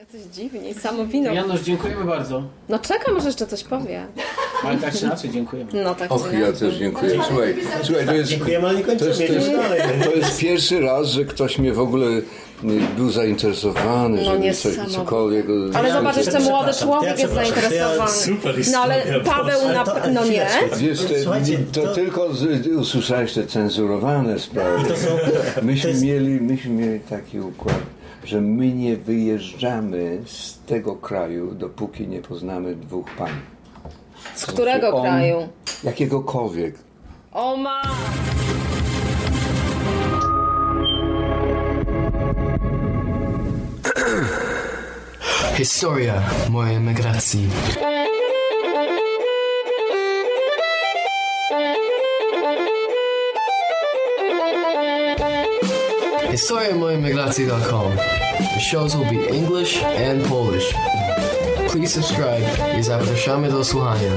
Jacyś dziwni, samo wino. Janusz, dziękujemy bardzo. No czekam, może jeszcze coś powie. Ale tak czy inaczej dziękujemy. No tak Och, ja też dziękuję. Słuchaj, słuchaj to jest... Dziękujemy, ale nie To kończymy, jest, to, jest, to jest pierwszy raz, że ktoś mnie w ogóle był zainteresowany, No żeby coś, cokolwiek... Ale Ja zobacz, jeszcze młody ja człowiek jest to ja zainteresowany. super No ale Paweł na... to- No nie. Wiesz, to, to- tylko z, usłyszałeś te cenzurowane sprawy. To myśmy, to mieli, myśmy mieli taki układ, że my nie wyjeżdżamy z tego kraju, dopóki nie poznamy dwóch pań. Z którego On- kraju? Jakiegokolwiek. O ma... Historia mojej emigracji. Historia mojej emigracji.com. The shows will be English and Polish. Please subscribe i zapraszamy do słuchania.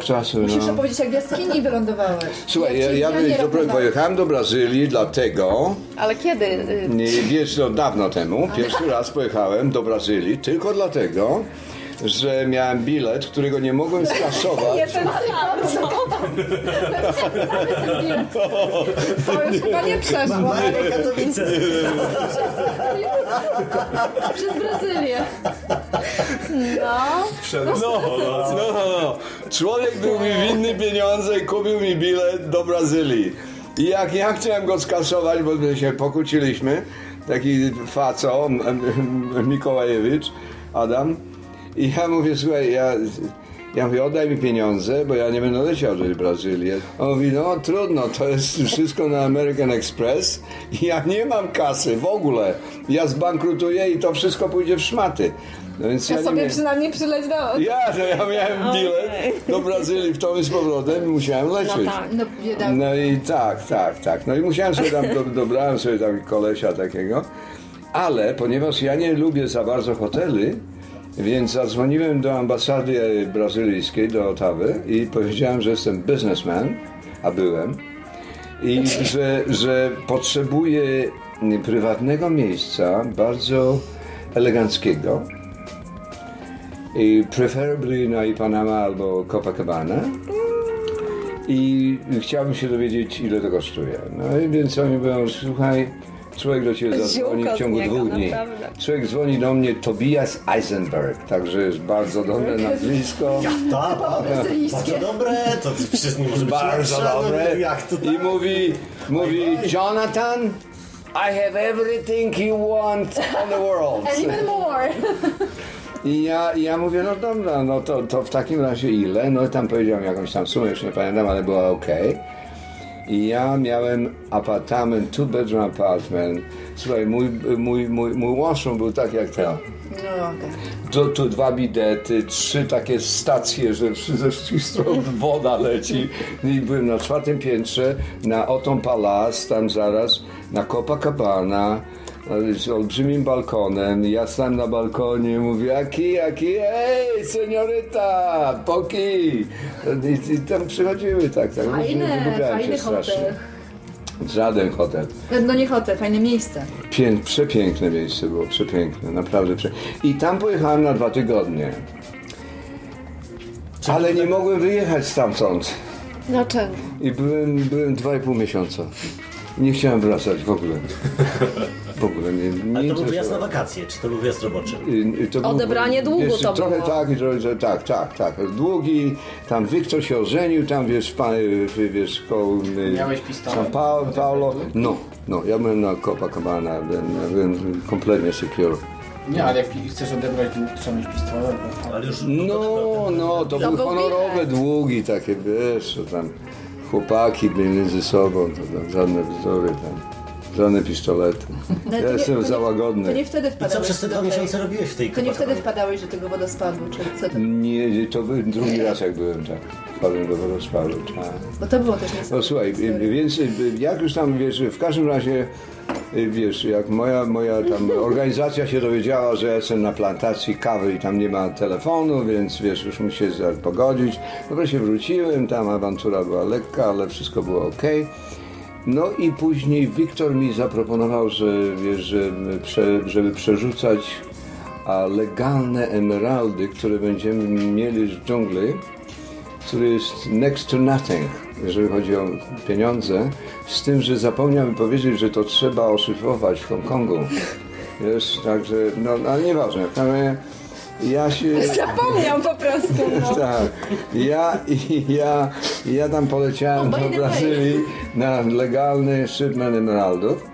Rok czasu. Musisz No. opowiedzieć, jak w jaskini wylądowałeś. Słuchaj, ja, ja, ja pojechałem do Brazylii dlatego, Ale kiedy? nie, wiesz, no dawno temu, pierwszy raz pojechałem do Brazylii tylko dlatego, że miałem bilet, którego nie mogłem skasować. Nie ten sam, co? To już chyba nie przeszło. Katowice. Przez Brazylię. No. No, no, no, no. Człowiek był mi winny pieniądze i kupił mi bilet do Brazylii. I jak ja chciałem go skasować, bo my się pokłóciliśmy, taki faco, Mikołajewicz, Adam, i ja mówię, słuchaj, ja, ja mówię, oddaj mi pieniądze, bo ja nie będę leciał do Brazylii. On mówi, no trudno, to jest wszystko na American Express i ja nie mam kasy w ogóle. Ja zbankrutuję i to wszystko pójdzie w szmaty. No więc ja, Ja nie sobie miałem- przynajmniej przyleć do... ja, no ja miałem bilet do Brazylii w tą i z powrotem i musiałem lecieć. No tak. No, bieda. No i tak, tak, tak. No i musiałem sobie tam, do, dobrałem sobie tam kolesia takiego. Ale ponieważ ja nie lubię za bardzo hoteli, więc zadzwoniłem do ambasady brazylijskiej, do Ottawy i powiedziałem, że jestem biznesman, a byłem. I że, że potrzebuję prywatnego miejsca, bardzo eleganckiego. I preferably na Ipanema albo Copacabana. I chciałbym się dowiedzieć, ile to kosztuje. No i więc oni mówią, słuchaj, człowiek do ciebie zadzwoni w ciągu niego, dwóch dni. naprawdę. Człowiek dzwoni do mnie Tobias Eisenberg, także jest bardzo dobre nazwisko. Tak, tak. Bardzo dobre, to wszystko może być Bardzo no, dobre. Jak to I mówi, mówi, Jonathan, I have everything you want on the world. And even more. I ja, ja mówię, no dobra, no to, to w takim razie ile? No i tam powiedziałem jakąś tam sumę, już nie pamiętam, ale była ok. I ja miałem apartament, two bedroom apartment. Słuchaj, mój, mój, mój, mój washroom był tak jak ten. No, okej. Tu, tu dwa bidety, trzy takie stacje, że ze wszystkich stron woda leci. I byłem na czwartym piętrze, na Otom Palace, tam zaraz, na Copacabana, z olbrzymim balkonem. Ja stałem na balkonie i mówię, aki, aki, ej, senioryta, poki. I, I tam przychodziły tak, tak. Fajny, Wybrałem fajny hotel. Żaden hotel. No nie hotel, fajne miejsce. Pię, przepiękne miejsce było, przepiękne, naprawdę przepiękne. I tam pojechałem na dwa tygodnie. Ale nie mogłem wyjechać stamtąd. Dlaczego? I byłem, byłem dwa i pół miesiąca. Nie chciałem wracać w ogóle. W ogóle nie. nie Ale to był wyjazd na wakacje, czy to był wyjazd roboczy? Y, y, To był- Odebranie długu wiesz, to trochę było. tak, i trochę, że tak, tak, tak. Długi, tam Wiktor się ożenił, tam wiesz, pan, wiesz, koło y, Miałeś pistolet? San Paulo, Paulo. No, no, ja byłem na Copacabana, byłem, byłem kompletnie secure. Nie, ale jak chcesz odebrać dług, to trzeba mieć pistolet. bo- Ale już No, no, to były był honorowe długi takie, wiesz, to tam chłopaki byli między sobą, to tam żadne bzdury tam. Żadne pistolety. No, Ja to nie- jestem to nie- za To łagodny. nie wtedy I co wpadałeś przez te dwa miesiące robiłeś w tej To nie wtedy wpadałeś do tego wodospadu, czy co to? Nie, to był drugi raz jak byłem tak. Wpadłem do wodospadu, tak. Bo to było też No niesamowite. słuchaj, y, więc y, jak już tam, wiesz, w każdym razie, wiesz, jak moja, moja tam organizacja się dowiedziała, że jestem na plantacji kawy i tam nie ma telefonu, więc wiesz, już muszę się pogodzić. No wreszcie wróciłem, tam awantura była lekka, ale wszystko było ok. No i później Wiktor mi zaproponował, że wiesz, że prze, żeby przerzucać legalne emeraldy, które będziemy mieli z dżungli, który jest next to nothing, jeżeli chodzi o pieniądze, z tym, że zapomniałem powiedzieć, że to trzeba oszyfrować w Hongkongu. Wiesz, także, no, ale nieważne. w każdym razie Ja się... Zapomniał po prostu, no. Tak. Ja, ja, ja tam poleciałem Oh, do. Brazylii na legalny shipment emeraldów.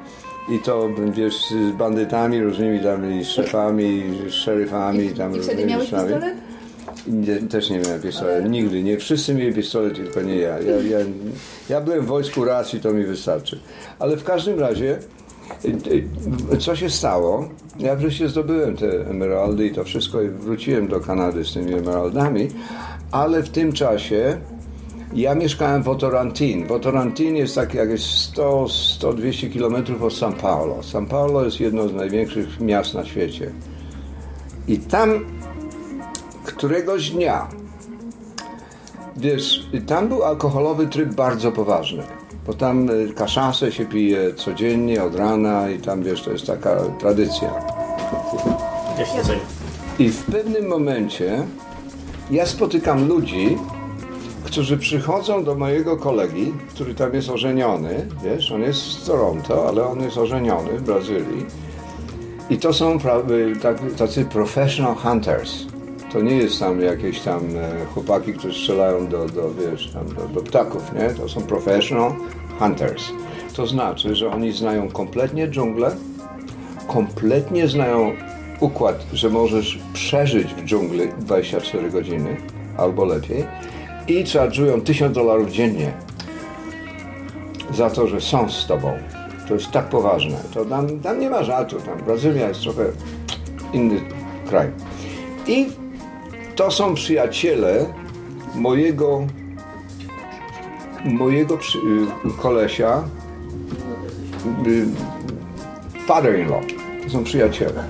I to, wiesz, z bandytami różnymi tam, i szefami, i szeryfami, tam I wtedy różnymi miałeś pistolet? Nie, też nie miałem pistoletu, nigdy. Nie wszyscy mieli pistolet, tylko nie ja. Ja, ja. ja byłem w wojsku raz i to mi wystarczy. Ale w każdym razie, y, y, co się stało? Ja wreszcie zdobyłem te emeraldy i to wszystko i wróciłem do Kanady z tymi emeraldami, ale w tym czasie ja mieszkałem w Otorantin. Otorantin jest tak jakieś 100-200 kilometrów od São Paulo. São Paulo jest jedno z największych miast na świecie. I tam któregoś dnia, wiesz, tam był alkoholowy tryb bardzo poważny, bo tam y, kaszasę się pije codziennie od rana i tam, wiesz, to jest taka tradycja. I w pewnym momencie ja spotykam ludzi, którzy przychodzą do mojego kolegi, który tam jest ożeniony, wiesz, on jest z Toronto, ale on jest ożeniony w Brazylii. I to są y, tak, tacy professional hunters. To nie jest tam jakieś tam e, chłopaki, którzy strzelają do, do, wiesz, tam, do, do ptaków, nie? To są professional hunters. To znaczy, że oni znają kompletnie dżunglę, kompletnie znają układ, że możesz przeżyć w dżungli 24 godziny albo lepiej i charge'ują 1000 dolarów dziennie za to, że są z tobą. To jest tak poważne. To tam, tam nie ma żartu. Tam Brazylia jest trochę inny kraj. I to są przyjaciele mojego mojego przy, y, kolesia y, father-in-law. To są przyjaciele.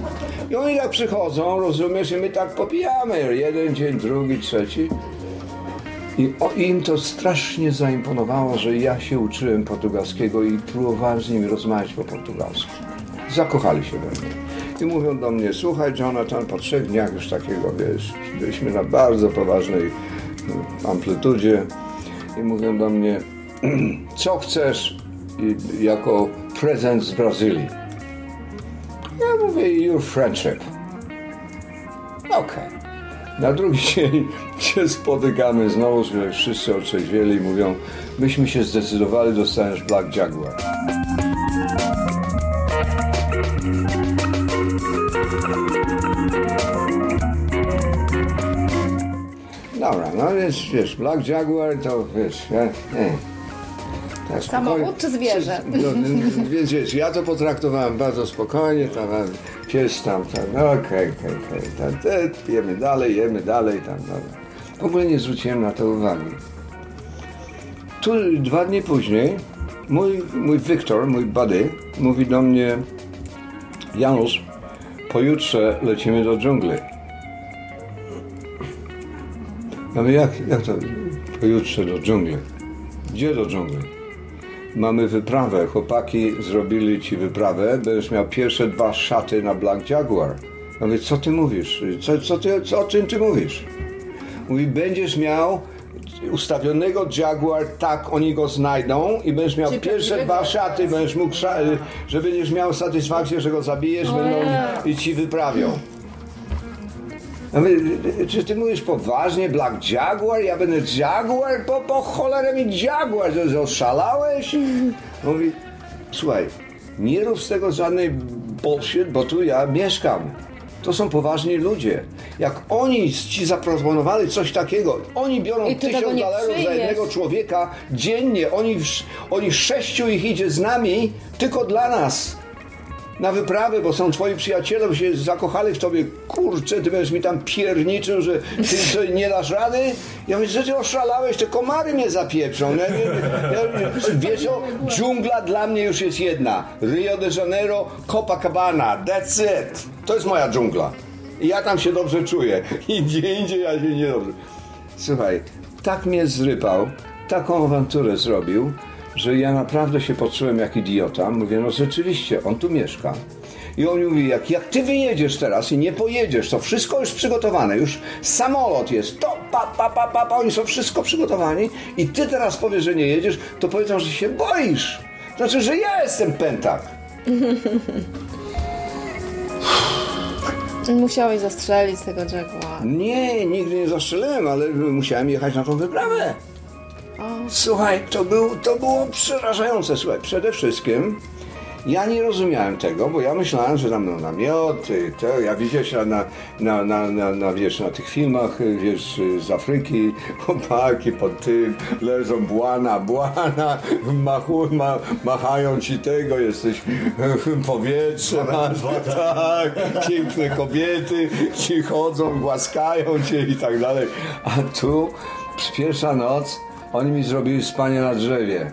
I oni tak przychodzą, rozumiesz, i my tak popijamy. Jeden dzień, drugi, trzeci. I o, im to strasznie zaimponowało, że ja się uczyłem portugalskiego i próbowałem z nimi rozmawiać po portugalsku. Zakochali się we mnie. I mówią do mnie, słuchaj Jonathan, po trzech dniach już takiego, wiesz, byliśmy na bardzo poważnej no, amplitudzie i mówią do mnie, co chcesz jako prezent z Brazylii? Ja mówię, your friendship. Okej. Na drugi dzień się spotykamy znowu, wszyscy otrzeźwieli i mówią, myśmy się zdecydowali, dostaniesz Black Jaguar. Dobra, no więc wiesz, Black Jaguar to wiesz, ja, nie. Tak Samochód czy zwierzę? No, więc wiesz, ja to potraktowałem bardzo spokojnie, tam pies tam, tam, no okej, okej, tam, te, jemy dalej, jemy dalej, tam, dobra. W ogóle nie zwróciłem na to uwagi. Tu dwa dni później mój, mój Wiktor, mój buddy, mówi do mnie Janusz, pojutrze lecimy do dżungli. Mówię, jak, jak to pojutrze do dżungli? Gdzie do dżungli? Mamy wyprawę, chłopaki zrobili ci wyprawę, będziesz miał pierwsze dwa szaty na Black Jaguar. Ja mówię, co ty mówisz? Co, co ty, co, o czym ty mówisz? Mówi, będziesz miał ustawionego Jaguar, tak oni go znajdą i będziesz miał pierwsze dwa szaty, będziesz mógł, sza- że będziesz miał satysfakcję, że go zabijesz będą, i ci wyprawią. Czy ty mówisz poważnie Black Jaguar? Ja będę Jaguar? Po, po cholerę mi Jaguar? To Oszalałeś? Mówi, słuchaj, nie rób z tego żadnej bullshit, bo tu ja mieszkam. To są poważni ludzie. Jak oni ci zaproponowali coś takiego, oni biorą tysiąc dolarów za jednego człowieka dziennie, oni, oni sześciu ich idzie z nami tylko dla nas na wyprawę, bo są twoi przyjaciele, bo się zakochali w tobie. Kurczę, ty będziesz mi tam pierniczył, że ty sobie nie dasz rady? Ja mówię, że ty oszalałeś, te komary mnie zapieprzą. Ja, ja, ja, wiesz o, dżungla dla mnie już jest jedna. Rio de Janeiro, Copacabana, that's it. To jest moja dżungla. I ja tam się dobrze czuję. I gdzie indziej ja się nie dobrze. Słuchaj, tak mnie zrypał, taką awanturę zrobił, że ja naprawdę się poczułem jak idiota. Mówię, no rzeczywiście, on tu mieszka. I on mówi, jak, jak ty wyjedziesz teraz i nie pojedziesz, to wszystko już przygotowane, już samolot jest, to pa, pa, pa, pa, pa, oni są wszystko przygotowani i ty teraz powiesz, że nie jedziesz, to powiedzą, że się boisz. Znaczy, że ja jestem pętak. Musiałeś zastrzelić tego Jaguara. Nie, nigdy nie zastrzeliłem, ale musiałem jechać na tą wyprawę. Słuchaj, to, był, to było przerażające. Słuchaj, przede wszystkim ja nie rozumiałem tego, bo ja myślałem, że tam no, namioty, to ja widziałeś na, na, na, na, na, wiesz, na tych filmach, wiesz, z Afryki, chłopaki pod tym leżą błana, błana, machu, ma, machają ci tego, jesteś powietrze, masz, tak, piękne kobiety ci chodzą, głaskają cię i tak dalej. A tu pierwsza noc oni mi zrobili spanie na drzewie.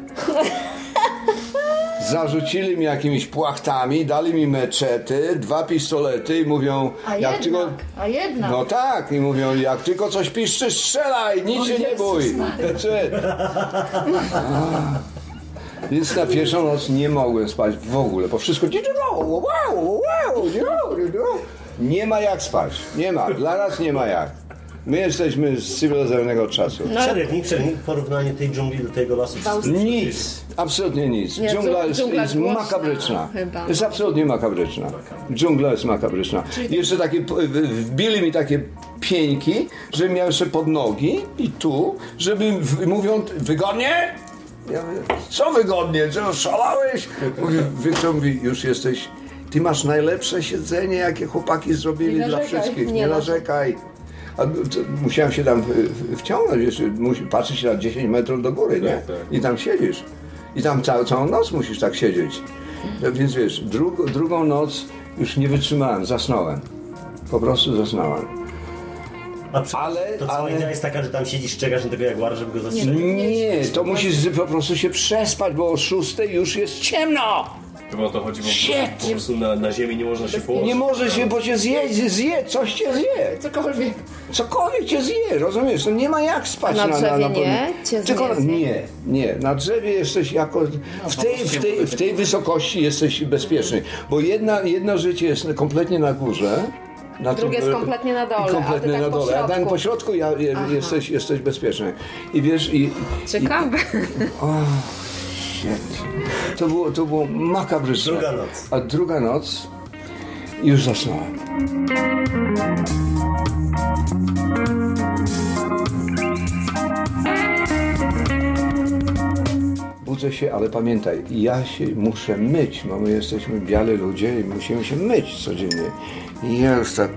Zarzucili mi jakimiś płachtami, dali mi meczety, dwa pistolety i mówią, A jak jednak, tylko. a jednak. No tak, i mówią, jak tylko coś piszczy, strzelaj, nic się nie bój. Więc na pierwszą noc nie mogłem spać w ogóle, bo wszystko nie ma jak spać, nie ma, dla nas nie ma jak. My jesteśmy z cywilizowanego czasu. Szereg, nic, szereg, porównanie tej dżungli do tego lasu. Nic, absolutnie nic. Nie, Dżungla dżu- jest, dżungla jest głośna makabryczna. chyba. Jest absolutnie makabryczna. Dżungla jest makabryczna. Jeszcze takie, wbili mi takie pieńki, że miał jeszcze pod nogi i tu, żeby w- mówią wygodnie? Ja mówię, co wygodnie? Co, szalałeś? Mówi, Wiktor mówi, już jesteś, ty masz najlepsze siedzenie, jakie chłopaki zrobili dla wszystkich. Nie Nie narzekaj. A musiałem się tam wciągnąć, jeszcze patrzeć na 10 metrów do góry, nie? I tam siedzisz. I tam całą, całą noc musisz tak siedzieć. No Więc wiesz, drug, drugą noc już nie wytrzymałem, zasnąłem. Po prostu zasnąłem. A przy, Ale- to cała ale- idea jest taka, że tam siedzisz, czekasz na tego Jaguara, żeby go zastrzelić. Nie, to musisz po prostu się przespać, bo o 6 już jest ciemno. Chyba o to chodzi, bo Shit! po prostu na, na ziemi nie można się położyć. Nie może się, bo cię zje, zje, coś cię zje. Cokolwiek. Cokolwiek cię zje, rozumiesz? No nie ma jak spać na na, drzewie na, nie? Cię Tylko, zje? nie, nie. Na drzewie jesteś jako. W tej, w tej, w tej wysokości jesteś bezpieczny. Bo jedna, jedno życie jest kompletnie na górze. Na Drugie tym- jest kompletnie na dole, I kompletnie a ty tak na po dole. A ten środku. po środku ja, je, jesteś, jesteś bezpieczny. I wiesz, i. Ciekawe. Shit. To było, to było makabryczne. Druga noc. A druga noc już zasnąłem. Budzę się, ale pamiętaj, ja się muszę myć, bo my jesteśmy biali ludzie i musimy się myć codziennie. I ja już tak,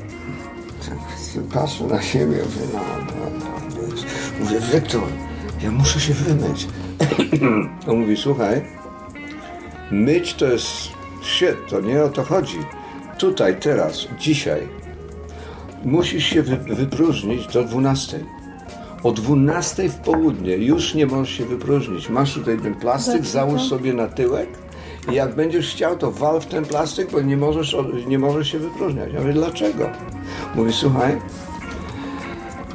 tak patrzę na siebie, mówię, no, no, no, wiesz. mówię, Wiktor, ja muszę się wymyć. On mówi, słuchaj, myć to jest shit, to nie o to chodzi. Tutaj, teraz, dzisiaj musisz się wy, wypróżnić do 12. O 12 w południe już nie możesz się wypróżnić. Masz tutaj ten plastyk, załóż sobie na tyłek i jak będziesz chciał, to wal w ten plastyk, bo nie możesz, nie możesz się wypróżniać. Ja mówię, dlaczego? Mówi, słuchaj,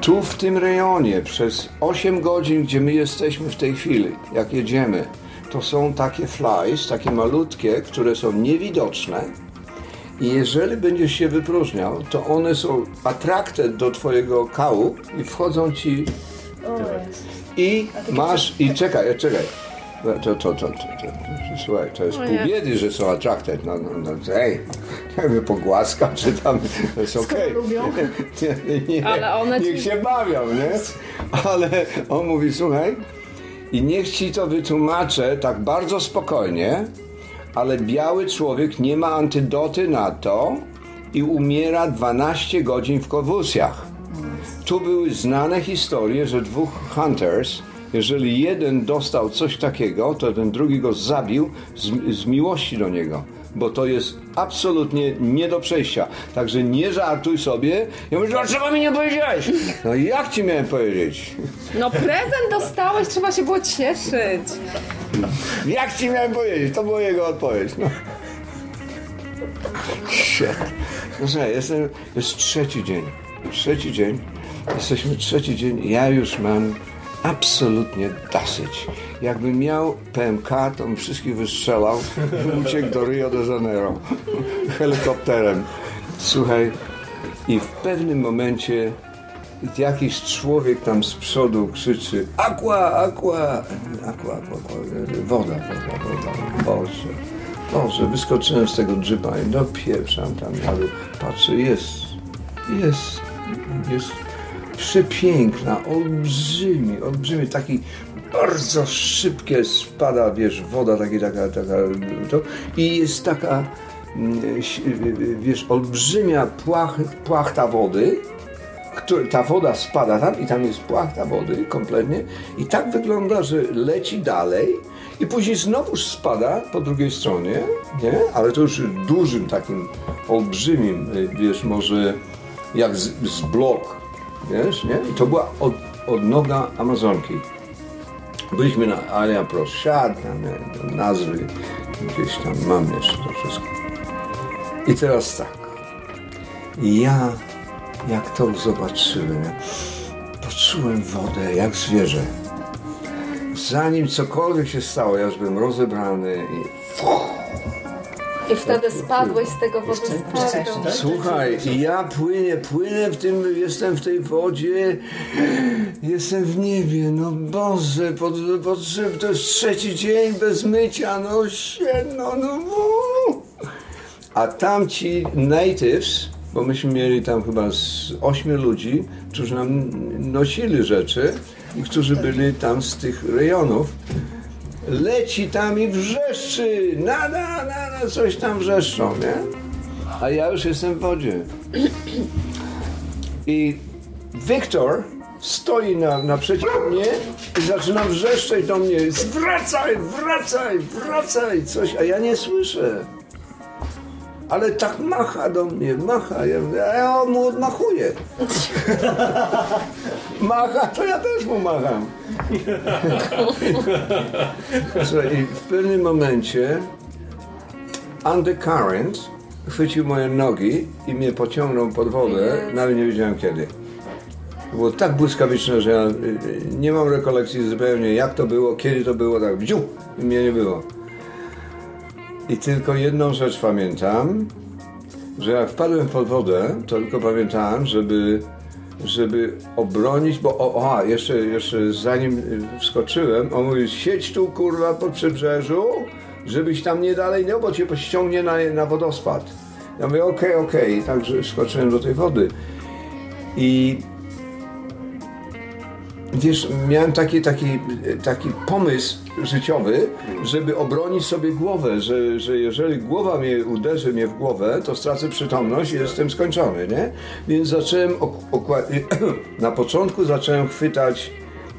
tu w tym rejonie przez 8 godzin, gdzie my jesteśmy w tej chwili, jak jedziemy, to są takie flies, takie malutkie, które są niewidoczne. I jeżeli będziesz się wypróżniał, to one są attracted do twojego kału i wchodzą ci I masz, i czekaj, czekaj. To, to, to, to, to, słuchaj, to jest pół biedy, że są attracted. No, no, no, hej, jakby pogłaska, czy tam, to jest okej. Nie, nie, nie, Ale one niech ci- się bawią, nie? Ale on mówi, słuchaj, i niech ci to wytłumaczę tak bardzo spokojnie, ale biały człowiek nie ma antydoty na to i umiera 12 godzin w konwulsjach. Tu były znane historie, że dwóch hunters, jeżeli jeden dostał coś takiego, to ten drugi go zabił z, z miłości do niego. Bo to jest absolutnie nie do przejścia. Także nie żartuj sobie. Ja mówię, dlaczego mi nie powiedziałeś? No jak ci miałem powiedzieć? No prezent dostałeś, trzeba się było cieszyć. Jak ci miałem powiedzieć? To była jego odpowiedź. No. Shit. No jestem, jest trzeci dzień. Trzeci dzień. Jesteśmy trzeci dzień. Ja już mam absolutnie dosyć. Jakbym miał PMK, to bym wszystkich wystrzelał i uciekł do Rio de Janeiro helikopterem. Słuchaj, i w pewnym momencie jakiś człowiek tam z przodu krzyczy Aqua, aqua, aqua, aqua, woda, woda, woda, Boże, Boże, wyskoczyłem z tego dżypa i dopieprzam tam, ale patrzę, jest, jest, jest przepiękna, olbrzymi, olbrzymi, taki bardzo szybkie spada, wiesz, woda, taki, taka, taka, to, i jest taka, mm, wiesz, olbrzymia płach, płachta wody, który, ta woda spada tam i tam jest płachta wody kompletnie i tak wygląda, że leci dalej i później znowuż spada po drugiej stronie, nie? Ale to już dużym takim, olbrzymim, y, wiesz, może jak z, z blok, wiesz, nie? I to była od, odnoga Amazonki. Byliśmy na Alia Prosiad, tam nazwy, gdzieś tam mam jeszcze to wszystko. I teraz tak. Ja, jak to zobaczyłem, poczułem wodę jak zwierzę. Zanim cokolwiek się stało, ja już byłem rozebrany i I wtedy spadłeś z tego wodospadu. Słuchaj, ja płynę, płynę w tym, jestem w tej wodzie, jestem w niebie, no Boże, pod, pod, to jest trzeci dzień bez mycia, no się, no, no, no. A tamci natives, bo myśmy mieli tam chyba z ośmiu ludzi, którzy nam nosili rzeczy i którzy byli tam z tych rejonów, leci tam i wrzeszczy, nada, nada, coś tam wrzeszczą, nie? A ja już jestem w wodzie. I Wiktor stoi na, naprzeciw mnie i zaczyna wrzeszczeć do mnie wracaj, wracaj, wracaj, coś, a ja nie słyszę. Ale tak macha do mnie, macha, ja, ja mu odmachuję. Macha, to ja też mu macham. Słuchaj, i w pewnym momencie undercurrent chwycił moje nogi i mnie pociągnął pod wodę, nawet nie wiedziałem kiedy. Było tak błyskawiczne, że ja y, y, nie mam rekolekcji zupełnie jak to było, kiedy to było, tak wziu, i mnie nie było. I tylko jedną rzecz pamiętam, że jak wpadłem pod wodę, to tylko pamiętałem, żeby, żeby obronić, bo o, o, jeszcze, jeszcze zanim wskoczyłem, on mówi, siedź tu kurwa po przybrzeżu, żebyś tam nie dalej, no bo cię pościągnie na, na wodospad. Ja mówię, okej, okej, także wskoczyłem do tej wody. I wiesz, miałem taki, taki, taki pomysł życiowy, żeby obronić sobie głowę, że, że jeżeli głowa mnie uderzy mnie w głowę, to stracę przytomność i jestem skończony, nie? Więc zacząłem, na początku zacząłem chwytać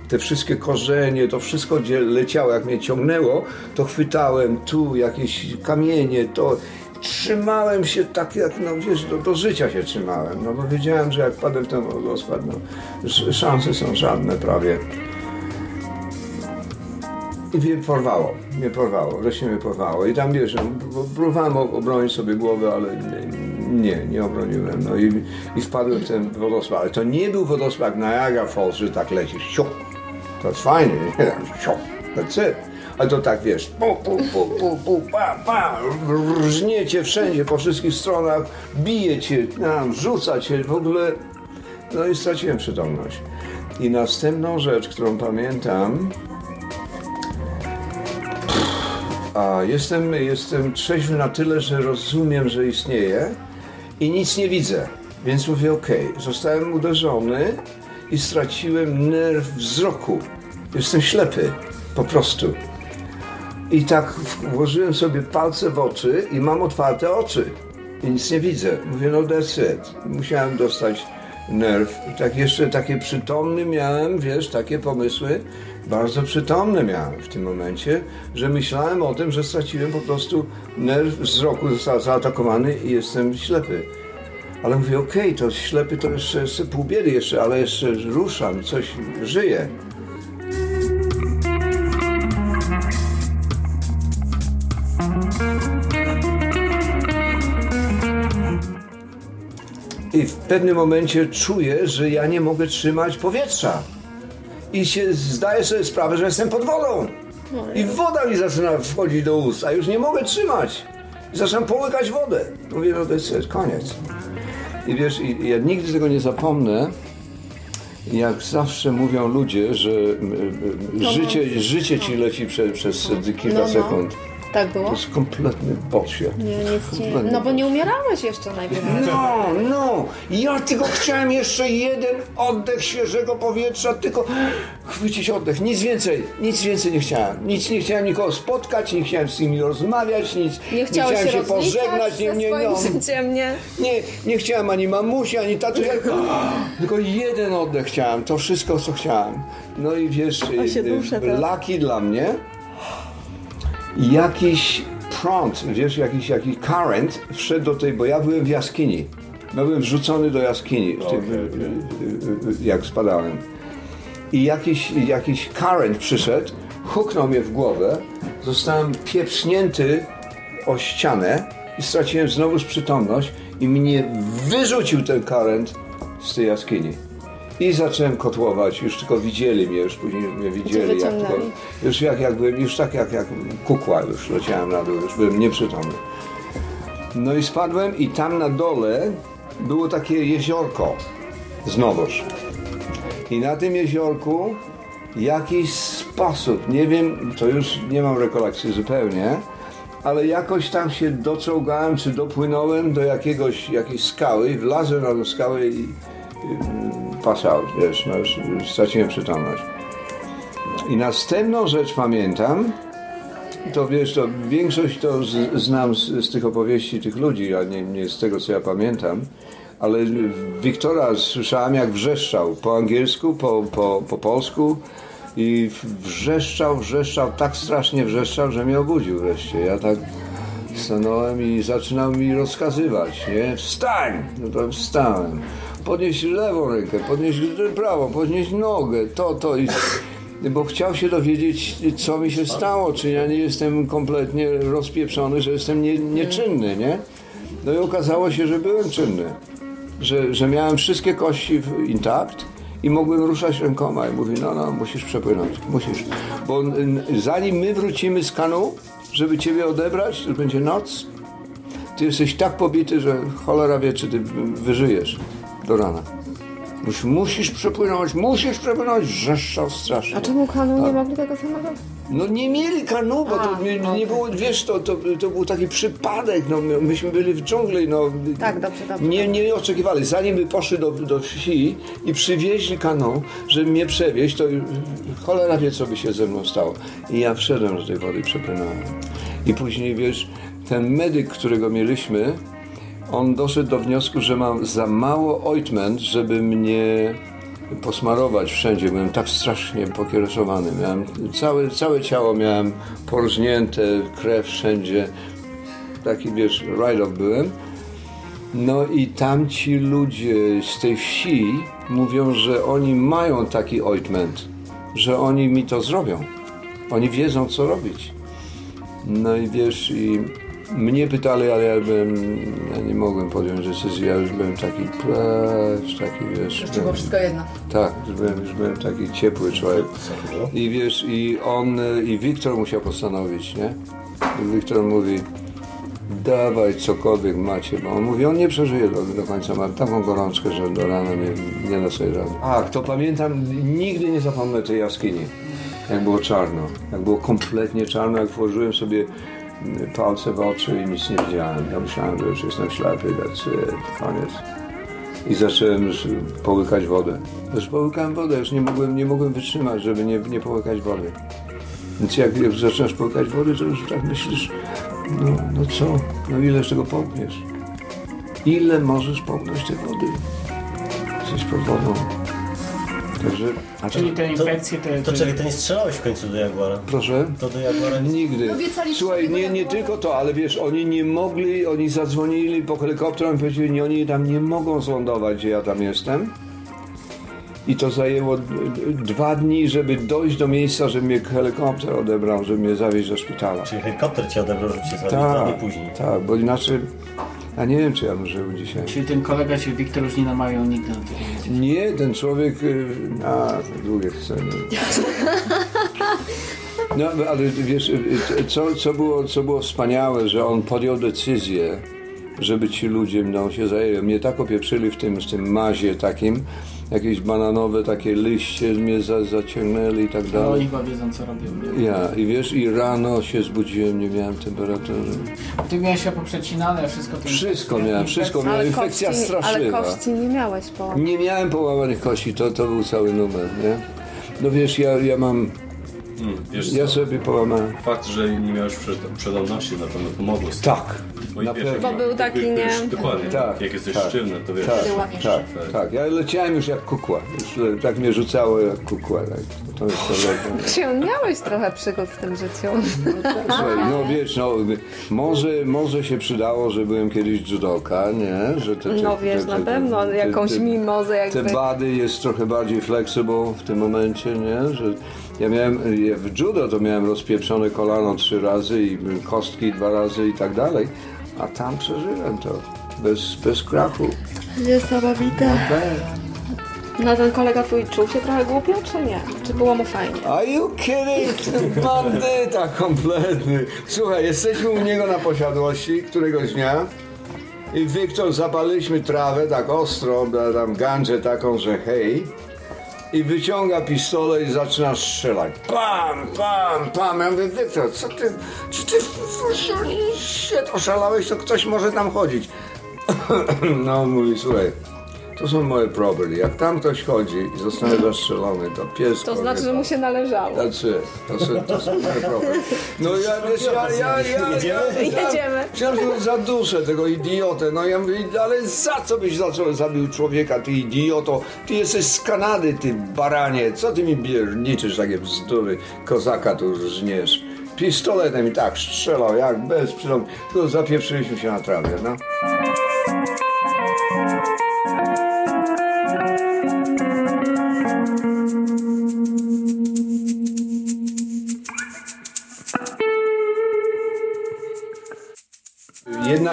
te wszystkie korzenie, to wszystko gdzie leciało, jak mnie ciągnęło, to chwytałem tu jakieś kamienie, to trzymałem się tak jak, no wiesz, do, do życia się trzymałem, no bo wiedziałem, że jak padę w ten wodospad, no sz- szanse są żadne prawie. I mnie porwało, mnie porwało, wreszcie mnie porwało. I tam wiesz, no, próbowałem obronić sobie głowę, ale nie, nie, obroniłem. No i, i wpadłem w ten wodospad. Ale to nie był wodospad Niagara Falls, że tak lecisz, siup. To jest fajnie, nie? Siup, that's it. Ale to tak wiesz, pu, pu, pu, pu, pa, pa, rżnie cię wszędzie, po wszystkich stronach, bije cię, rzuca cię, w ogóle no i straciłem przytomność. I następną rzecz, którą pamiętam, a jestem, jestem trzeźwy na tyle, że rozumiem, że istnieje i nic nie widzę. Więc mówię, okej, zostałem uderzony i straciłem nerw wzroku. Jestem ślepy, po prostu. I tak włożyłem sobie palce w oczy i mam otwarte oczy. I nic nie widzę. Mówię, no that's it. Musiałem dostać nerw. Tak jeszcze takie przytomny miałem, wiesz, takie pomysły. Bardzo przytomne miałem w tym momencie, że myślałem o tym, że straciłem po prostu nerw wzroku, został zaatakowany i jestem ślepy. Ale mówię, okej, to ślepy to jeszcze, jeszcze pół biedy jeszcze, ale jeszcze ruszam, coś żyje. I w pewnym momencie czuję, że ja nie mogę trzymać powietrza. I się zdaję sobie sprawę, że jestem pod wodą. I woda mi zaczyna wchodzić do ust, a już nie mogę trzymać. I zaczynam połykać wodę. Mówię, no to jest koniec. I wiesz, i ja nigdy tego nie zapomnę, jak zawsze mówią ludzie, że y, y, życie, życie ci leci prze, przez kilka No, no. sekund. Tak było? To jest kompletny bullshit. Nie, nic. Kompletny No bo nie umierałeś jeszcze najpierw. No, no, ja tylko chciałem jeszcze jeden oddech świeżego powietrza, tylko chwycić oddech, nic więcej, nic więcej nie chciałem. Nic nie chciałem nikogo spotkać, nie chciałem z nimi rozmawiać, nic, Nie chciałem się, się pożegnać, nie, nie, no, życiem, nie? nie, nie chciałem ani mamusi, ani taty, tylko, tylko jeden oddech chciałem, to wszystko co chciałem. No i wiesz, y, laki dla mnie, jakiś prąd, wiesz, jakiś, jakiś current wszedł do tej, bo ja byłem w jaskini. Ja byłem wrzucony do jaskini, w tym, Okej, okej. y, y, y, jak spadałem. I jakiś, jakiś current przyszedł, huknął mnie w głowę, zostałem pieprznięty o ścianę i straciłem znowu przytomność i mnie wyrzucił ten current z tej jaskini. I zacząłem kotłować, już tylko widzieli mnie, już później mnie widzieli, jak tylko, już jak, jak byłem, już tak jak, jak kukła już leciałem na dół, już byłem nieprzytomny. No i spadłem i tam na dole było takie jeziorko znowuż. I na tym jeziorku jakiś sposób, nie wiem, to już nie mam rekolekcji zupełnie, ale jakoś tam się doczołgałem, czy dopłynąłem do jakiegoś, jakiejś skały, wlazłem na tę skałę i pass out, wiesz, no już już straciłem przytomność. I następną rzecz pamiętam, to wiesz, to większość to z, znam z, z tych opowieści tych ludzi, a nie, nie z tego, co ja pamiętam, ale Wiktora słyszałem, jak wrzeszczał po angielsku, po, po, po polsku i wrzeszczał, wrzeszczał, tak strasznie wrzeszczał, że mnie obudził wreszcie. Ja tak stanąłem i zaczynał mi rozkazywać, nie? Wstań! No to wstałem. Podnieś lewą rękę, podnieś prawą, podnieś nogę, to, to i... Bo chciał się dowiedzieć, co mi się stało, czy ja nie jestem kompletnie rozpieprzony, że jestem nie, nieczynny, nie? No i okazało się, że byłem czynny. Że, że miałem wszystkie kości intakt i mogłem ruszać rękoma. I mówi, no, no, musisz przepłynąć, musisz. Bo zanim my wrócimy z kanu, żeby ciebie odebrać, to będzie noc, ty jesteś tak pobity, że cholera wie, czy ty wyżyjesz do rana. Musisz, musisz przepłynąć, musisz przepłynąć, wrzeszczał strasznie. A czemu kanu nie mogli tego samego? No nie mieli kanu, bo to A, nie, okej. nie było, wiesz, to, to, to był taki przypadek, no my- myśmy byli w dżungli, no. Tak, dobrze, dobrze. Nie, nie oczekiwali, zanim by poszli do, do wsi i przywieźli kanu, żeby mnie przewieźć, to cholera wie, co by się ze mną stało. I ja wszedłem do tej wody i przepłynąłem. I później, wiesz, ten medyk, którego mieliśmy, on doszedł do wniosku, że mam za mało ointment, żeby mnie posmarować wszędzie. Byłem tak strasznie pokiereszowany. Miałem całe, całe ciało miałem porżnięte, krew wszędzie. Taki, wiesz, ride-off byłem. No i tamci ludzie z tej wsi mówią, że oni mają taki ointment, że oni mi to zrobią. Oni wiedzą, co robić. No i wiesz, i mnie pytali, ale ja byłem, ja nie mogłem podjąć decyzji, ja już byłem taki, plecz, taki, wiesz... Już byłem- było wszystko jedno. tak, już byłem, już byłem taki ciepły człowiek. I wiesz, i on, i Wiktor musiał postanowić, nie? I Wiktor mówi, dawaj cokolwiek macie, bo on mówi, on nie przeżyje do, do końca, ma taką gorączkę, że do rana nie, nie da sobie rady. Ach, to pamiętam, nigdy nie zapomnę tej jaskini, jak było czarno, jak było kompletnie czarno, jak włożyłem sobie palce w oczy i nic nie widziałem. Ja myślałem, że już jestem ślepy, that's it, koniec. I zacząłem już połykać wodę. Już połykałem wodę, już nie mogłem, nie mogłem wytrzymać, żeby nie, nie połykać wody. Więc jak, jak zaczynasz połykać wody, to już tak myślisz, no, no co, no ile z tego połkniesz? Ile możesz połknąć tej wody? Jesteś pod wodą. Także, a to, Czyli te To, infekcje, te... to to nie strzelałeś w końcu do Jaguara? proszę? To do Jaguara nie... Nigdy. Obiecaliście Słuchaj, nie, nie Jaguara. tylko to, ale wiesz, oni nie mogli, oni zadzwonili po helikopterem i powiedzieli, nie, oni tam nie mogą zlądować, gdzie ja tam jestem. I to zajęło dwa dni, żeby dojść do miejsca, żeby mnie helikopter odebrał, żeby mnie zawieźć do szpitala. Czyli helikopter cię odebrał, żeby cię zabić dwa dni Tak, później. tak, bo inaczej, ja nie wiem, czy ja bym żył dzisiaj. Czyli ten kolega, czyli Wiktor już nie namawiał nigdy na tego. Nie, ten człowiek, y, a, długie sceny. No, ale wiesz, y, y, co, co, było, co było wspaniałe, że on podjął decyzję, żeby ci ludzie mną się zajęli. Mnie tak opieprzyli w tym, w tym mazie takim, jakieś bananowe takie liście mnie za, zaciągnęli i tak No dalej. oni chyba wiedzą co robią. nie? Ja, i wiesz, i rano się zbudziłem, nie miałem temperatury. Ty miałeś się poprzecinane, wszystko to Wszystko infekcja- miałem, wszystko infekcja. miałem. Ale infekcja kości, ale straszliwa. kości nie miałeś po. Nie miałem połamanych kości, to, to był cały numer, nie? No wiesz, ja, ja mam, Mm, wiesz ja co? sobie połamałem. Fakt, że nie miałeś przed, przedawności na pewno pomogło. Tak, Bo na wiesz, pewno. Bo był taki, jak- nie? wiesz, Dokładnie. Tak, Jak jesteś tak. sztywny, to wiesz. Tak, łamiesz. tak, tak. Ja leciałem już jak kukła. Już tak mnie rzucało jak kukła. Tak. To jest miałeś trochę przygód w tym życiu? Słuchaj, no wiesz, no, może, może się przydało, że byłem kiedyś judoka, nie? Że te, te, No wiesz, na pewno, jakąś mimozę jakby. Te bady jest trochę bardziej flexible w tym momencie, nie? Że ja miałem, ja w judo to miałem rozpieprzone kolano trzy razy i kostki dwa razy i tak dalej, a tam przeżyłem to. Bez, bez krachu. Niesamowite. No ten kolega twój czuł się trochę głupio, czy nie? Czy było mu fajnie? Are you kidding? Bandyta kompletny. Słuchaj, jesteśmy u niego na posiadłości któregoś dnia i Wiktor zapaliliśmy trawę tak ostro, da- tam ganżę taką, że hej i wyciąga pistolet i zaczyna strzelać. Pam, pam, pam. Ja mówię, Wiktor, co ty, czy ty się oszalałeś, to ktoś może tam chodzić. No, mówi, słuchaj, to są moje property. Jak tam ktoś chodzi i zostanie zastrzelony, to pies... To znaczy, że mu się należało. It. To są, to są moje property. No ja, wiesz, ja, ja, ja, ja, ja, Jedziemy. Chciałem, że zaduszę tego idiotę. No ja mówię, ale za co byś zaczął zabił człowieka, ty idioto? Ty jesteś z Kanady, ty baranie. Co ty mi bierniczysz takie bzdury? Kozaka tu żniesz. Pistoletem i tak strzelał, jak bez przyląd. Tylko zapieprzyliśmy się na trawie, no.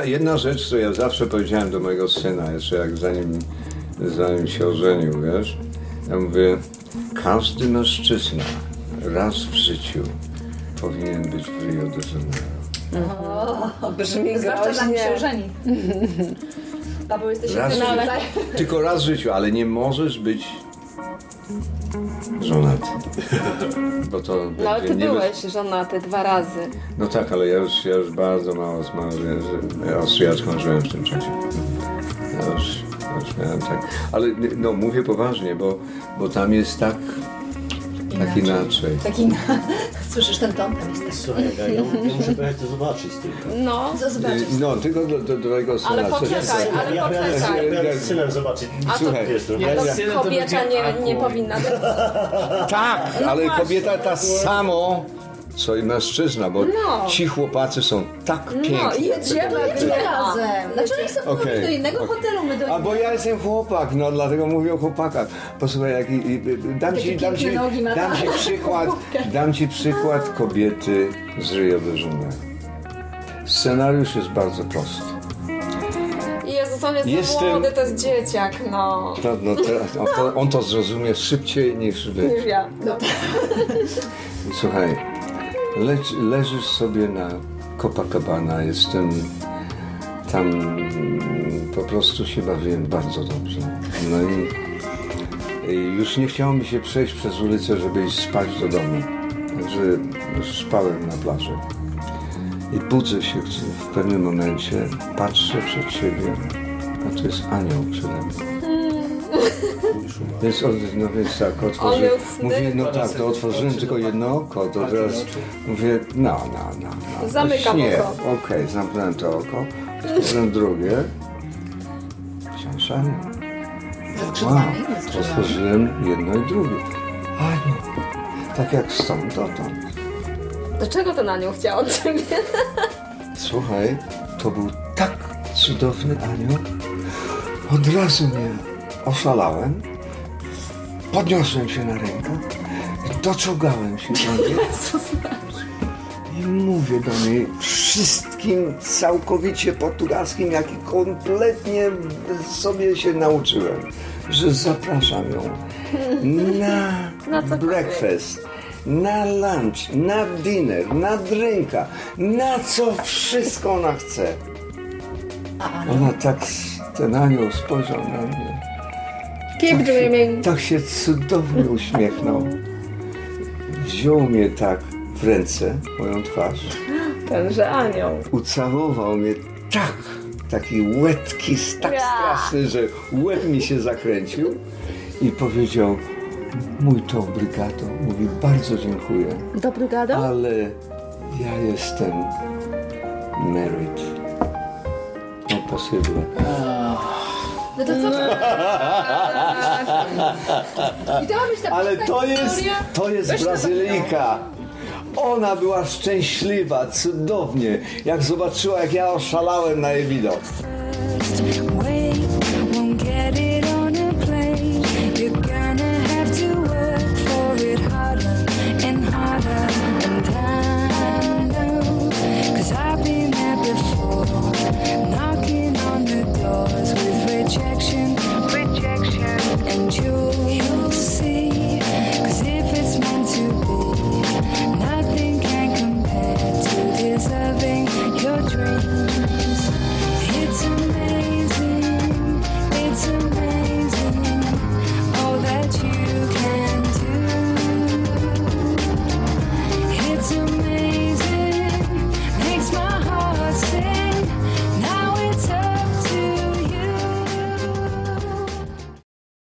Jedna, jedna rzecz, co ja zawsze powiedziałem do mojego syna, jeszcze jak zanim, zanim się ożenił, wiesz, ja mówię, każdy mężczyzna raz w życiu powinien być w Rio de Janeiro. Brzmi Zwłaszcza zanim się ożeni. Paweł, jesteś Raz w. Tylko raz w życiu, ale nie możesz być żonaty. Bo to No ale ty niebez- byłeś żonaty dwa razy. No tak, ale ja już, ja już bardzo mało z Austriaczką żyłem w tym czasie. Ja już, ja już miałem tak. Ale no mówię poważnie, bo, bo tam jest tak, tak inaczej. Taki na... Słyszysz ten ton? Tam jest taki. Słuchaj, ja, muszę pojechać to zobaczyć tylko. No, Zobaczysz. No, tylko do, do, do tego syna. ale poczekaj, ale ja poczekaj. ja z synem zobaczyć. A to, Słuchaj, Wiesz, no, to kobieta nie, nie powinna... Tak, ale właśnie. kobieta ta samo, co i mężczyzna, bo No. ci chłopacy są tak No, piękni. jedziemy. Jedźmy razem. Znaczy oni Okej. okay. do innego hotelu, my do A bo ja jestem chłopak, no dlatego mówię o chłopakach. Posłuchaj, jak, i, i, dam, ci, dam, ci, dam ci tak. przykład, dam ci przykład kobiety z Rio de Janeiro. Scenariusz jest bardzo prosty. Jezus, on jest Jestem- młody, to jest dzieciak, no. To, no, teraz, on, to, on to zrozumie szybciej niż wy. Niż ja. Słuchaj, leć, leżysz sobie na Copacabana, jest ten tam po prostu się bawiłem bardzo dobrze. No i, już nie chciało mi się przejść przez ulicę, żeby iść spać do domu. Także spałem na plaży. I budzę się w pewnym momencie, patrzę przed siebie, a to jest anioł przede mną. Więc, no więc tak, otworzyłem. Mówię, no tak, to otworzyłem tylko jedno oko, to teraz mówię, no, no, no. no to Zamykam śnie. oko. Okej, zamknąłem to oko, otworzyłem drugie. Wciąż anioł. Ze Wow, otworzyłem jedno i drugie. Anioł. Tak jak stąd dotąd. Dlaczego ten anioł chciał od ciebie? Słuchaj, to był tak cudowny anioł. Od razu mnie oszalałem. Podniosłem się na rękę. Doczołgałem się do niej. I mówię do niej wszystkim całkowicie portugalskim, jaki kompletnie sobie się nauczyłem, że zapraszam ją na, Na breakfast, na lunch, na dinner, na drinka, na co wszystko ona chce. Ona tak, ten anioł spojrzał na mnie. Keep dreaming. Tak się cudownie uśmiechnął. Wziął mnie tak w ręce, moją twarz. Tenże anioł. Ucałował mnie tak, taki łetki, tak Ja. straszny, że łeb mi się zakręcił i powiedział mój to obrigado. Mówi bardzo dziękuję, Dobry gado? ale ja jestem married. No possible. No to co? I to ma być ta Ale to jest, to jest Brazylijka. Ona była szczęśliwa, cudownie, jak zobaczyła, jak ja oszalałem na jej widok.